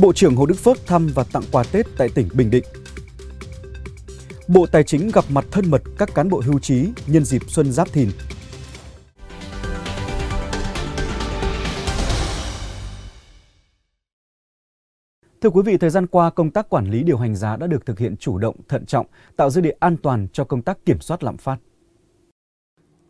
Bộ trưởng Hồ Đức Phước thăm và tặng quà Tết tại tỉnh Bình Định. Bộ Tài chính gặp mặt thân mật các cán bộ hưu trí nhân dịp Xuân Giáp Thìn. Thưa quý vị, thời gian qua, công tác quản lý điều hành giá đã được thực hiện chủ động, thận trọng, tạo dư địa an toàn cho công tác kiểm soát lạm phát.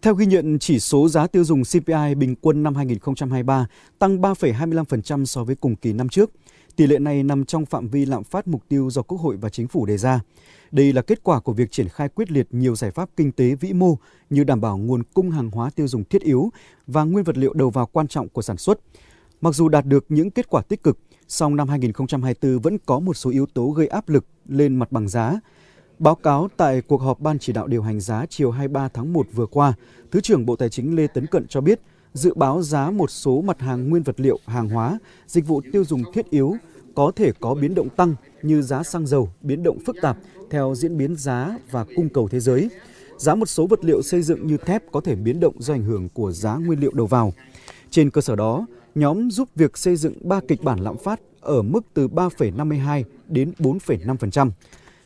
Theo ghi nhận, chỉ số giá tiêu dùng CPI bình quân năm 2023 tăng 3,25% so với cùng kỳ năm trước. Tỷ lệ này nằm trong phạm vi lạm phát mục tiêu do Quốc hội và Chính phủ đề ra. Đây là kết quả của việc triển khai quyết liệt nhiều giải pháp kinh tế vĩ mô như đảm bảo nguồn cung hàng hóa tiêu dùng thiết yếu và nguyên vật liệu đầu vào quan trọng của sản xuất. Mặc dù đạt được những kết quả tích cực, song năm 2024 vẫn có một số yếu tố gây áp lực lên mặt bằng giá. Báo cáo tại cuộc họp Ban chỉ đạo điều hành giá chiều 23 tháng 1 vừa qua, Thứ trưởng Bộ Tài chính Lê Tấn Cận cho biết, dự báo giá một số mặt hàng nguyên vật liệu, hàng hóa, dịch vụ tiêu dùng thiết yếu có thể có biến động tăng như giá xăng dầu biến động phức tạp theo diễn biến giá và cung cầu thế giới. Giá một số vật liệu xây dựng như thép có thể biến động do ảnh hưởng của giá nguyên liệu đầu vào. Trên cơ sở đó, nhóm giúp việc xây dựng ba kịch bản lạm phát ở mức từ 3,52 đến 4,5%.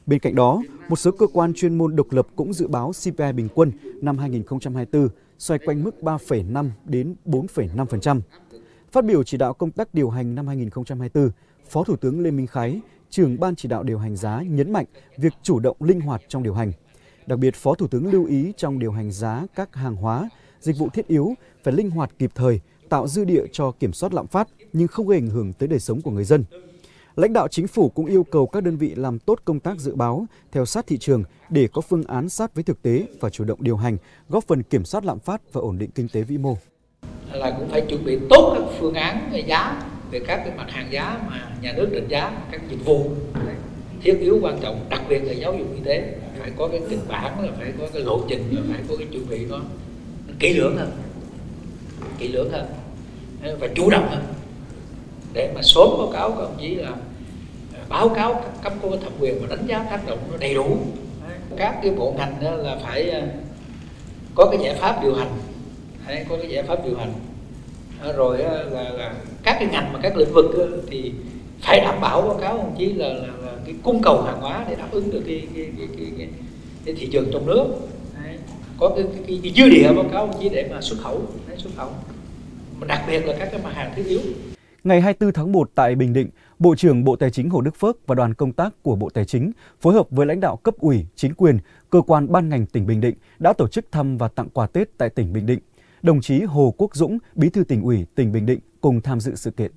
Bên cạnh đó, một số cơ quan chuyên môn độc lập cũng dự báo CPI bình quân năm 2024 xoay quanh mức 3,5 đến 4,5%. Phát biểu chỉ đạo công tác điều hành năm 2024, Phó Thủ tướng Lê Minh Khái, trưởng ban chỉ đạo điều hành giá nhấn mạnh việc chủ động linh hoạt trong điều hành. Đặc biệt, Phó Thủ tướng lưu ý trong điều hành giá các hàng hóa, dịch vụ thiết yếu phải linh hoạt kịp thời, tạo dư địa cho kiểm soát lạm phát nhưng không gây ảnh hưởng tới đời sống của người dân. Lãnh đạo chính phủ cũng yêu cầu các đơn vị làm tốt công tác dự báo, theo sát thị trường để có phương án sát với thực tế và chủ động điều hành, góp phần kiểm soát lạm phát và ổn định kinh tế vĩ mô. Là cũng phải chuẩn bị tốt các phương án về giá về các cái mặt hàng giá mà nhà nước định giá các dịch vụ thiết yếu quan trọng đặc biệt là giáo dục y tế phải có cái kịch bản là phải có cái lộ trình là phải có cái chuẩn bị nó, kỹ lưỡng hơn kỹ lưỡng hơn và chủ động hơn để mà sớm báo cáo các ông chí là báo cáo các cấp có thẩm quyền và đánh giá tác động nó đầy đủ. Các cái bộ ngành đó là phải à, có cái giải pháp điều hành. Hay có cái giải pháp điều hành. Rồi là, là các cái ngành mà các lĩnh vực thì phải đảm bảo báo cáo ông chí là, là, là cái cung cầu hàng hóa để đáp ứng được cái cái, cái, cái, cái, cái thị trường trong nước. Đấy. có cái, cái, cái, cái dư địa báo cáo ông chí để mà xuất khẩu. Đấy, xuất khẩu. Mà đặc biệt là các cái mặt hàng thiết yếu. Ngày 24 tháng 1 tại Bình Định, Bộ trưởng Bộ Tài chính Hồ Đức Phước và đoàn công tác của Bộ Tài chính phối hợp với lãnh đạo cấp ủy, chính quyền, cơ quan ban ngành tỉnh Bình Định đã tổ chức thăm và tặng quà Tết tại tỉnh Bình Định. Đồng chí Hồ Quốc Dũng, Bí thư tỉnh ủy tỉnh Bình Định cùng tham dự sự kiện.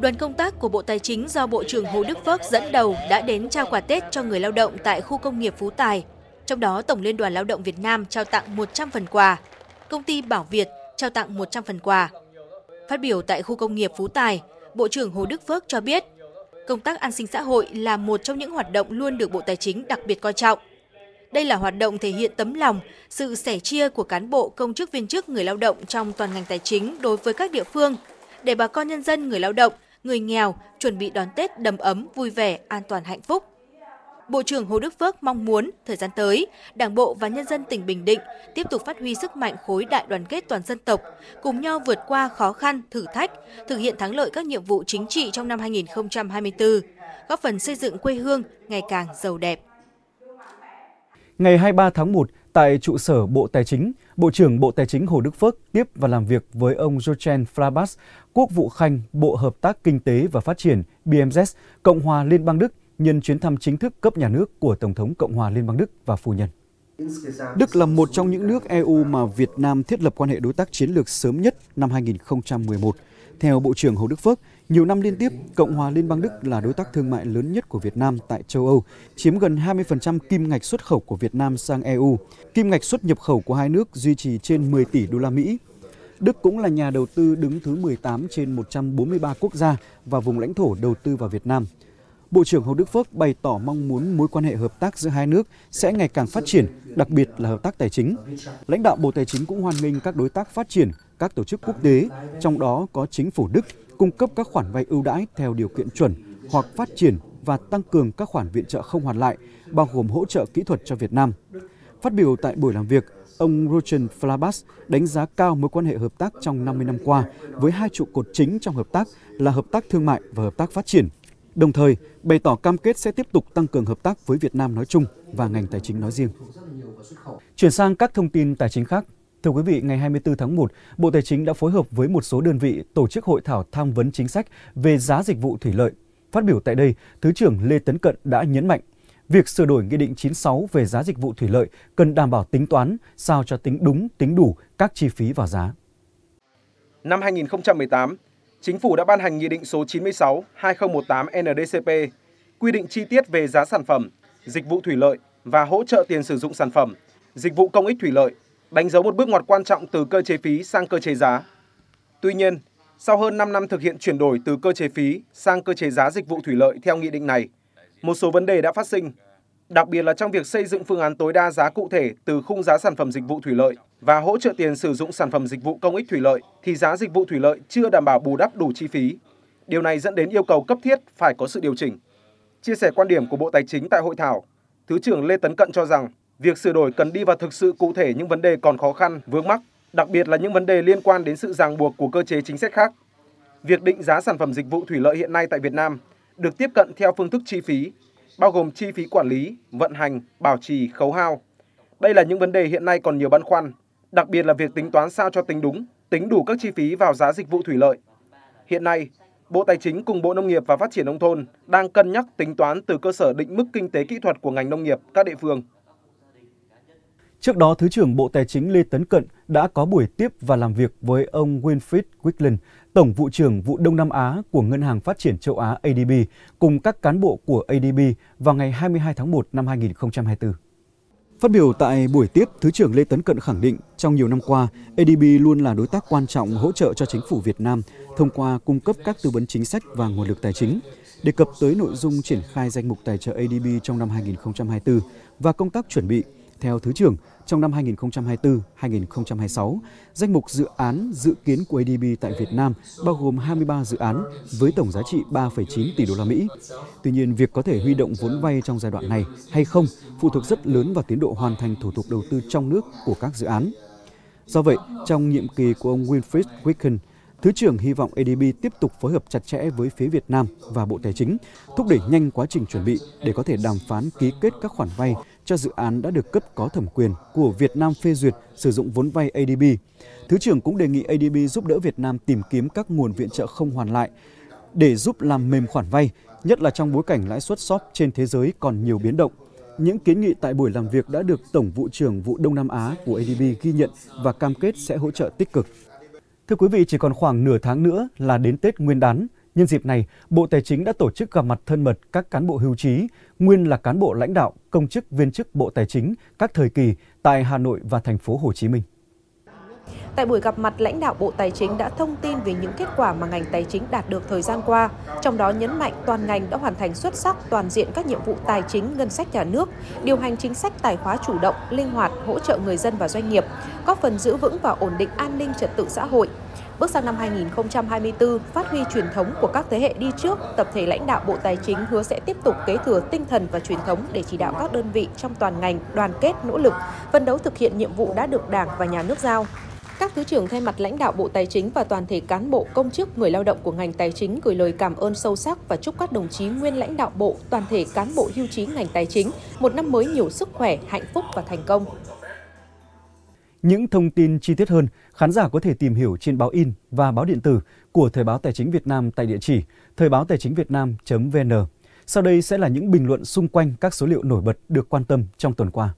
Đoàn công tác của Bộ Tài chính do Bộ trưởng Hồ Đức Phước dẫn đầu đã đến trao quà Tết cho người lao động tại khu công nghiệp Phú Tài. Trong đó, Tổng Liên đoàn Lao động Việt Nam trao tặng 100 phần quà, công ty Bảo Việt trao tặng 100 phần quà. Phát biểu tại khu công nghiệp Phú Tài, Bộ trưởng Hồ Đức Phước cho biết, công tác an sinh xã hội là một trong những hoạt động luôn được Bộ Tài chính đặc biệt coi trọng. Đây là hoạt động thể hiện tấm lòng, sự sẻ chia của cán bộ, công chức viên chức, người lao động trong toàn ngành tài chính đối với các địa phương, để bà con nhân dân, người lao động, người nghèo chuẩn bị đón Tết đầm ấm, vui vẻ, an toàn hạnh phúc. Bộ trưởng Hồ Đức Phước mong muốn thời gian tới, Đảng bộ và nhân dân tỉnh Bình Định tiếp tục phát huy sức mạnh khối đại đoàn kết toàn dân tộc, cùng nhau vượt qua khó khăn, thử thách, thực hiện thắng lợi các nhiệm vụ chính trị trong năm 2024, góp phần xây dựng quê hương ngày càng giàu đẹp. Ngày 23 tháng 1, tại trụ sở Bộ Tài chính, Bộ trưởng Bộ Tài chính Hồ Đức Phước tiếp và làm việc với ông Jochen Flabas, Quốc vụ Khanh Bộ Hợp tác Kinh tế và Phát triển BMZ, Cộng hòa Liên bang Đức nhân chuyến thăm chính thức cấp nhà nước của Tổng thống Cộng hòa Liên bang Đức và phu nhân. Đức là một trong những nước EU mà Việt Nam thiết lập quan hệ đối tác chiến lược sớm nhất năm 2011. Theo Bộ trưởng Hồ Đức Phước, nhiều năm liên tiếp, Cộng hòa Liên bang Đức là đối tác thương mại lớn nhất của Việt Nam tại châu Âu, chiếm gần 20% kim ngạch xuất khẩu của Việt Nam sang EU. Kim ngạch xuất nhập khẩu của hai nước duy trì trên 10 tỷ đô la Mỹ. Đức cũng là nhà đầu tư đứng thứ 18 trên 143 quốc gia và vùng lãnh thổ đầu tư vào Việt Nam. Bộ trưởng Hồ Đức Phước bày tỏ mong muốn mối quan hệ hợp tác giữa hai nước sẽ ngày càng phát triển, đặc biệt là hợp tác tài chính. Lãnh đạo Bộ Tài chính cũng hoan nghênh các đối tác phát triển, các tổ chức quốc tế, trong đó có chính phủ Đức, cung cấp các khoản vay ưu đãi theo điều kiện chuẩn hoặc phát triển và tăng cường các khoản viện trợ không hoàn lại, bao gồm hỗ trợ kỹ thuật cho Việt Nam. Phát biểu tại buổi làm việc, ông Rochen Flabas đánh giá cao mối quan hệ hợp tác trong 50 năm qua với hai trụ cột chính trong hợp tác là hợp tác thương mại và hợp tác phát triển. Đồng thời, bày tỏ cam kết sẽ tiếp tục tăng cường hợp tác với Việt Nam nói chung và ngành tài chính nói riêng. Chuyển sang các thông tin tài chính khác, Thưa quý vị, ngày 24 tháng 1, Bộ Tài chính đã phối hợp với một số đơn vị tổ chức hội thảo tham vấn chính sách về giá dịch vụ thủy lợi. Phát biểu tại đây, Thứ trưởng Lê Tấn Cận đã nhấn mạnh, việc sửa đổi Nghị định 96 về giá dịch vụ thủy lợi cần đảm bảo tính toán sao cho tính đúng, tính đủ các chi phí vào giá. Năm 2018, Chính phủ đã ban hành Nghị định số 96-2018 NDCP quy định chi tiết về giá sản phẩm, dịch vụ thủy lợi và hỗ trợ tiền sử dụng sản phẩm, dịch vụ công ích thủy lợi, đánh dấu một bước ngoặt quan trọng từ cơ chế phí sang cơ chế giá. Tuy nhiên, sau hơn 5 năm thực hiện chuyển đổi từ cơ chế phí sang cơ chế giá dịch vụ thủy lợi theo nghị định này, một số vấn đề đã phát sinh, đặc biệt là trong việc xây dựng phương án tối đa giá cụ thể từ khung giá sản phẩm dịch vụ thủy lợi và hỗ trợ tiền sử dụng sản phẩm dịch vụ công ích thủy lợi thì giá dịch vụ thủy lợi chưa đảm bảo bù đắp đủ chi phí. Điều này dẫn đến yêu cầu cấp thiết phải có sự điều chỉnh. Chia sẻ quan điểm của Bộ Tài chính tại hội thảo, Thứ trưởng Lê Tấn Cận cho rằng việc sửa đổi cần đi vào thực sự cụ thể những vấn đề còn khó khăn, vướng mắc, đặc biệt là những vấn đề liên quan đến sự ràng buộc của cơ chế chính sách khác. Việc định giá sản phẩm dịch vụ thủy lợi hiện nay tại Việt Nam được tiếp cận theo phương thức chi phí, bao gồm chi phí quản lý, vận hành, bảo trì, khấu hao. Đây là những vấn đề hiện nay còn nhiều băn khoăn, đặc biệt là việc tính toán sao cho tính đúng, tính đủ các chi phí vào giá dịch vụ thủy lợi. Hiện nay, Bộ Tài chính cùng Bộ Nông nghiệp và Phát triển Nông thôn đang cân nhắc tính toán từ cơ sở định mức kinh tế kỹ thuật của ngành nông nghiệp các địa phương. Trước đó, Thứ trưởng Bộ Tài chính Lê Tấn Cận đã có buổi tiếp và làm việc với ông Winfried Quickland, Tổng vụ trưởng vụ Đông Nam Á của Ngân hàng Phát triển châu Á ADB, cùng các cán bộ của ADB vào ngày 22 tháng 1 năm 2024. Phát biểu tại buổi tiếp, Thứ trưởng Lê Tấn Cận khẳng định trong nhiều năm qua, ADB luôn là đối tác quan trọng hỗ trợ cho chính phủ Việt Nam thông qua cung cấp các tư vấn chính sách và nguồn lực tài chính. Đề cập tới nội dung triển khai danh mục tài trợ ADB trong năm 2024 và công tác chuẩn bị, theo Thứ trưởng, trong năm 2024-2026, danh mục dự án dự kiến của ADB tại Việt Nam bao gồm 23 dự án với tổng giá trị 3,9 tỷ đô la Mỹ. Tuy nhiên, việc có thể huy động vốn vay trong giai đoạn này hay không phụ thuộc rất lớn vào tiến độ hoàn thành thủ tục đầu tư trong nước của các dự án. Do vậy, trong nhiệm kỳ của ông Winfried Wicken, Thứ trưởng hy vọng ADB tiếp tục phối hợp chặt chẽ với phía Việt Nam và Bộ Tài chính, thúc đẩy nhanh quá trình chuẩn bị để có thể đàm phán ký kết các khoản vay cho dự án đã được cấp có thẩm quyền của Việt Nam phê duyệt sử dụng vốn vay ADB. Thứ trưởng cũng đề nghị ADB giúp đỡ Việt Nam tìm kiếm các nguồn viện trợ không hoàn lại để giúp làm mềm khoản vay, nhất là trong bối cảnh lãi suất shop trên thế giới còn nhiều biến động. Những kiến nghị tại buổi làm việc đã được Tổng vụ trưởng vụ Đông Nam Á của ADB ghi nhận và cam kết sẽ hỗ trợ tích cực. Thưa quý vị, chỉ còn khoảng nửa tháng nữa là đến Tết Nguyên đán. Nhân dịp này, Bộ Tài chính đã tổ chức gặp mặt thân mật các cán bộ hưu trí, nguyên là cán bộ lãnh đạo, công chức viên chức Bộ Tài chính các thời kỳ tại Hà Nội và thành phố Hồ Chí Minh. Tại buổi gặp mặt, lãnh đạo Bộ Tài chính đã thông tin về những kết quả mà ngành tài chính đạt được thời gian qua, trong đó nhấn mạnh toàn ngành đã hoàn thành xuất sắc toàn diện các nhiệm vụ tài chính ngân sách nhà nước, điều hành chính sách tài khóa chủ động, linh hoạt, hỗ trợ người dân và doanh nghiệp, góp phần giữ vững và ổn định an ninh trật tự xã hội, Bước sang năm 2024, phát huy truyền thống của các thế hệ đi trước, tập thể lãnh đạo Bộ Tài chính hứa sẽ tiếp tục kế thừa tinh thần và truyền thống để chỉ đạo các đơn vị trong toàn ngành đoàn kết nỗ lực, phấn đấu thực hiện nhiệm vụ đã được Đảng và Nhà nước giao. Các thứ trưởng thay mặt lãnh đạo Bộ Tài chính và toàn thể cán bộ công chức người lao động của ngành tài chính gửi lời cảm ơn sâu sắc và chúc các đồng chí nguyên lãnh đạo bộ, toàn thể cán bộ hưu trí ngành tài chính một năm mới nhiều sức khỏe, hạnh phúc và thành công. Những thông tin chi tiết hơn, khán giả có thể tìm hiểu trên báo in và báo điện tử của Thời báo Tài chính Việt Nam tại địa chỉ thời báo tài chính Việt Nam.vn. Sau đây sẽ là những bình luận xung quanh các số liệu nổi bật được quan tâm trong tuần qua.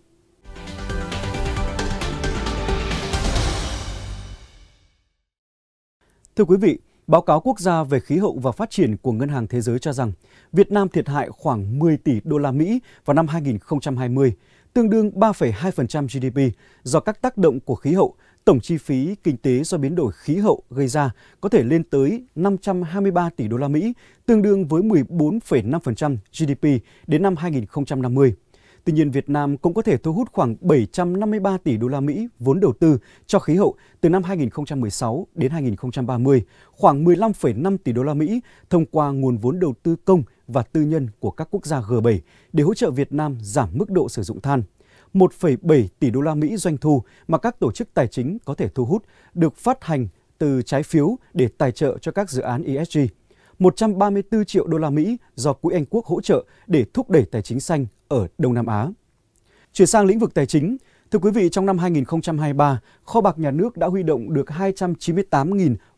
Thưa quý vị, báo cáo quốc gia về khí hậu và phát triển của Ngân hàng Thế giới cho rằng Việt Nam thiệt hại khoảng 10 tỷ đô la Mỹ vào năm 2020 tương đương 3,2% GDP do các tác động của khí hậu, Tổng chi phí kinh tế do biến đổi khí hậu gây ra có thể lên tới 523 tỷ đô la Mỹ, tương đương với 14,5% GDP đến năm 2050. Tuy nhiên, Việt Nam cũng có thể thu hút khoảng 753 tỷ đô la Mỹ vốn đầu tư cho khí hậu từ năm 2016 đến 2030, khoảng 15,5 tỷ đô la Mỹ thông qua nguồn vốn đầu tư công và tư nhân của các quốc gia G7 để hỗ trợ Việt Nam giảm mức độ sử dụng than. 1,7 tỷ đô la Mỹ doanh thu mà các tổ chức tài chính có thể thu hút được phát hành từ trái phiếu để tài trợ cho các dự án ESG. 134 triệu đô la Mỹ do Quỹ Anh Quốc hỗ trợ để thúc đẩy tài chính xanh ở Đông Nam Á. Chuyển sang lĩnh vực tài chính, thưa quý vị, trong năm 2023, kho bạc nhà nước đã huy động được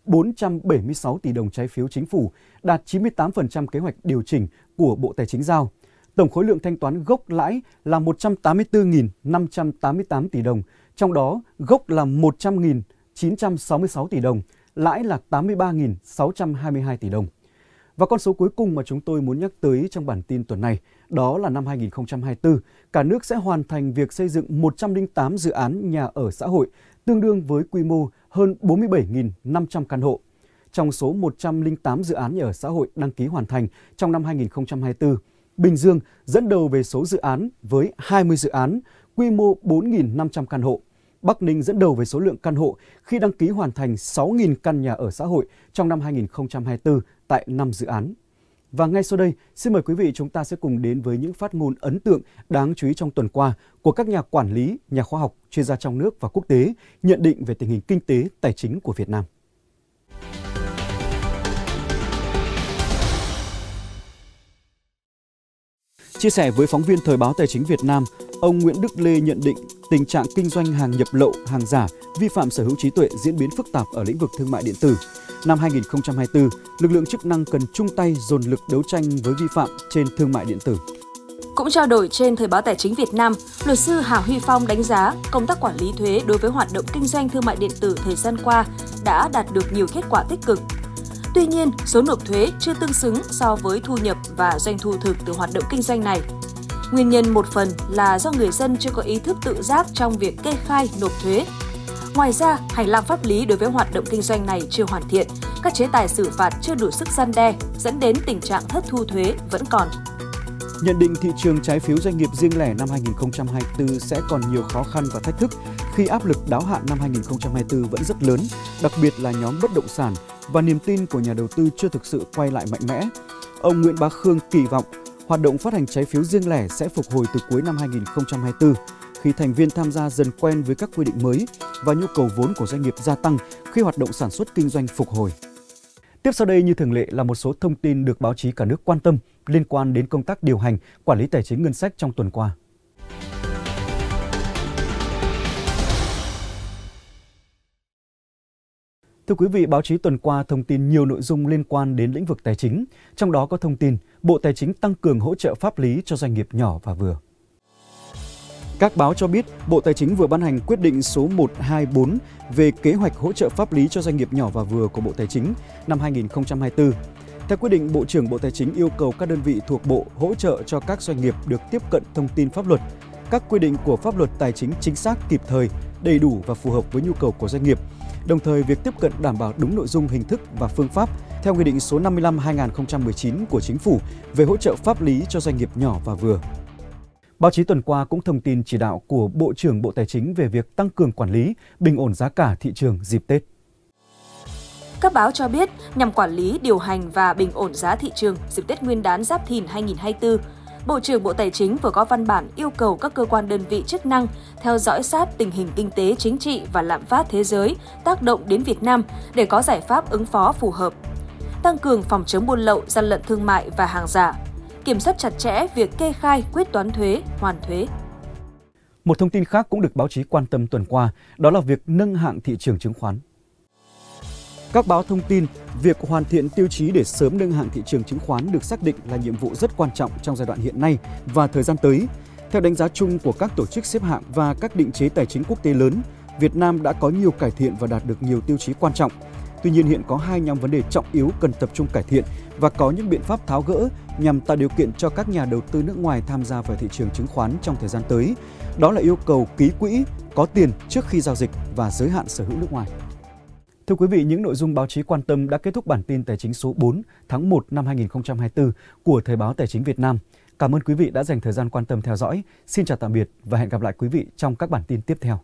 476 tỷ đồng trái phiếu chính phủ, đạt 98% kế hoạch điều chỉnh của Bộ Tài chính giao. Tổng khối lượng thanh toán gốc lãi là 184.588 tỷ đồng, trong đó gốc là 100.966 tỷ đồng, lãi là 83.622 tỷ đồng. Và con số cuối cùng mà chúng tôi muốn nhắc tới trong bản tin tuần này, đó là năm 2024, cả nước sẽ hoàn thành việc xây dựng 108 dự án nhà ở xã hội, tương đương với quy mô hơn 47.500 căn hộ. Trong số 108 dự án nhà ở xã hội đăng ký hoàn thành trong năm 2024, Bình Dương dẫn đầu về số dự án với 20 dự án, quy mô 4.500 căn hộ. Bắc Ninh dẫn đầu về số lượng căn hộ khi đăng ký hoàn thành 6.000 căn nhà ở xã hội trong năm 2024 tại 5 dự án. Và ngay sau đây, xin mời quý vị chúng ta sẽ cùng đến với những phát ngôn ấn tượng đáng chú ý trong tuần qua của các nhà quản lý, nhà khoa học, chuyên gia trong nước và quốc tế nhận định về tình hình kinh tế, tài chính của Việt Nam. Chia sẻ với phóng viên Thời báo Tài chính Việt Nam, ông Nguyễn Đức Lê nhận định tình trạng kinh doanh hàng nhập lậu, hàng giả, vi phạm sở hữu trí tuệ diễn biến phức tạp ở lĩnh vực thương mại điện tử. Năm 2024, lực lượng chức năng cần chung tay dồn lực đấu tranh với vi phạm trên thương mại điện tử. Cũng trao đổi trên Thời báo Tài chính Việt Nam, luật sư Hà Huy Phong đánh giá công tác quản lý thuế đối với hoạt động kinh doanh thương mại điện tử thời gian qua đã đạt được nhiều kết quả tích cực. Tuy nhiên, số nộp thuế chưa tương xứng so với thu nhập và doanh thu thực từ hoạt động kinh doanh này. Nguyên nhân một phần là do người dân chưa có ý thức tự giác trong việc kê khai nộp thuế. Ngoài ra, hành lang pháp lý đối với hoạt động kinh doanh này chưa hoàn thiện, các chế tài xử phạt chưa đủ sức gian đe, dẫn đến tình trạng thất thu thuế vẫn còn. Nhận định thị trường trái phiếu doanh nghiệp riêng lẻ năm 2024 sẽ còn nhiều khó khăn và thách thức khi áp lực đáo hạn năm 2024 vẫn rất lớn, đặc biệt là nhóm bất động sản và niềm tin của nhà đầu tư chưa thực sự quay lại mạnh mẽ. Ông Nguyễn Bá Khương kỳ vọng hoạt động phát hành trái phiếu riêng lẻ sẽ phục hồi từ cuối năm 2024 khi thành viên tham gia dần quen với các quy định mới và nhu cầu vốn của doanh nghiệp gia tăng khi hoạt động sản xuất kinh doanh phục hồi. Tiếp sau đây như thường lệ là một số thông tin được báo chí cả nước quan tâm liên quan đến công tác điều hành, quản lý tài chính ngân sách trong tuần qua. Thưa quý vị, báo chí tuần qua thông tin nhiều nội dung liên quan đến lĩnh vực tài chính, trong đó có thông tin Bộ Tài chính tăng cường hỗ trợ pháp lý cho doanh nghiệp nhỏ và vừa. Các báo cho biết, Bộ Tài chính vừa ban hành quyết định số 124 về kế hoạch hỗ trợ pháp lý cho doanh nghiệp nhỏ và vừa của Bộ Tài chính năm 2024. Theo quyết định, Bộ trưởng Bộ Tài chính yêu cầu các đơn vị thuộc Bộ hỗ trợ cho các doanh nghiệp được tiếp cận thông tin pháp luật, các quy định của pháp luật tài chính chính xác, kịp thời, đầy đủ và phù hợp với nhu cầu của doanh nghiệp. Đồng thời, việc tiếp cận đảm bảo đúng nội dung, hình thức và phương pháp theo Nghị định số 55-2019 của Chính phủ về hỗ trợ pháp lý cho doanh nghiệp nhỏ và vừa. Báo chí tuần qua cũng thông tin chỉ đạo của Bộ trưởng Bộ Tài chính về việc tăng cường quản lý, bình ổn giá cả thị trường dịp Tết. Các báo cho biết, nhằm quản lý, điều hành và bình ổn giá thị trường dịp Tết Nguyên đán Giáp Thìn 2024, Bộ trưởng Bộ Tài chính vừa có văn bản yêu cầu các cơ quan đơn vị chức năng theo dõi sát tình hình kinh tế, chính trị và lạm phát thế giới tác động đến Việt Nam để có giải pháp ứng phó phù hợp. Tăng cường phòng chống buôn lậu, gian lận thương mại và hàng giả, kiểm soát chặt chẽ việc kê khai, quyết toán thuế, hoàn thuế. Một thông tin khác cũng được báo chí quan tâm tuần qua, đó là việc nâng hạng thị trường chứng khoán. Các báo thông tin, việc hoàn thiện tiêu chí để sớm nâng hạng thị trường chứng khoán được xác định là nhiệm vụ rất quan trọng trong giai đoạn hiện nay và thời gian tới. Theo đánh giá chung của các tổ chức xếp hạng và các định chế tài chính quốc tế lớn, Việt Nam đã có nhiều cải thiện và đạt được nhiều tiêu chí quan trọng. Tuy nhiên hiện có hai nhóm vấn đề trọng yếu cần tập trung cải thiện và có những biện pháp tháo gỡ nhằm tạo điều kiện cho các nhà đầu tư nước ngoài tham gia vào thị trường chứng khoán trong thời gian tới. Đó là yêu cầu ký quỹ, có tiền trước khi giao dịch và giới hạn sở hữu nước ngoài. Thưa quý vị, những nội dung báo chí quan tâm đã kết thúc bản tin tài chính số 4 tháng 1 năm 2024 của Thời báo Tài chính Việt Nam. Cảm ơn quý vị đã dành thời gian quan tâm theo dõi. Xin chào tạm biệt và hẹn gặp lại quý vị trong các bản tin tiếp theo.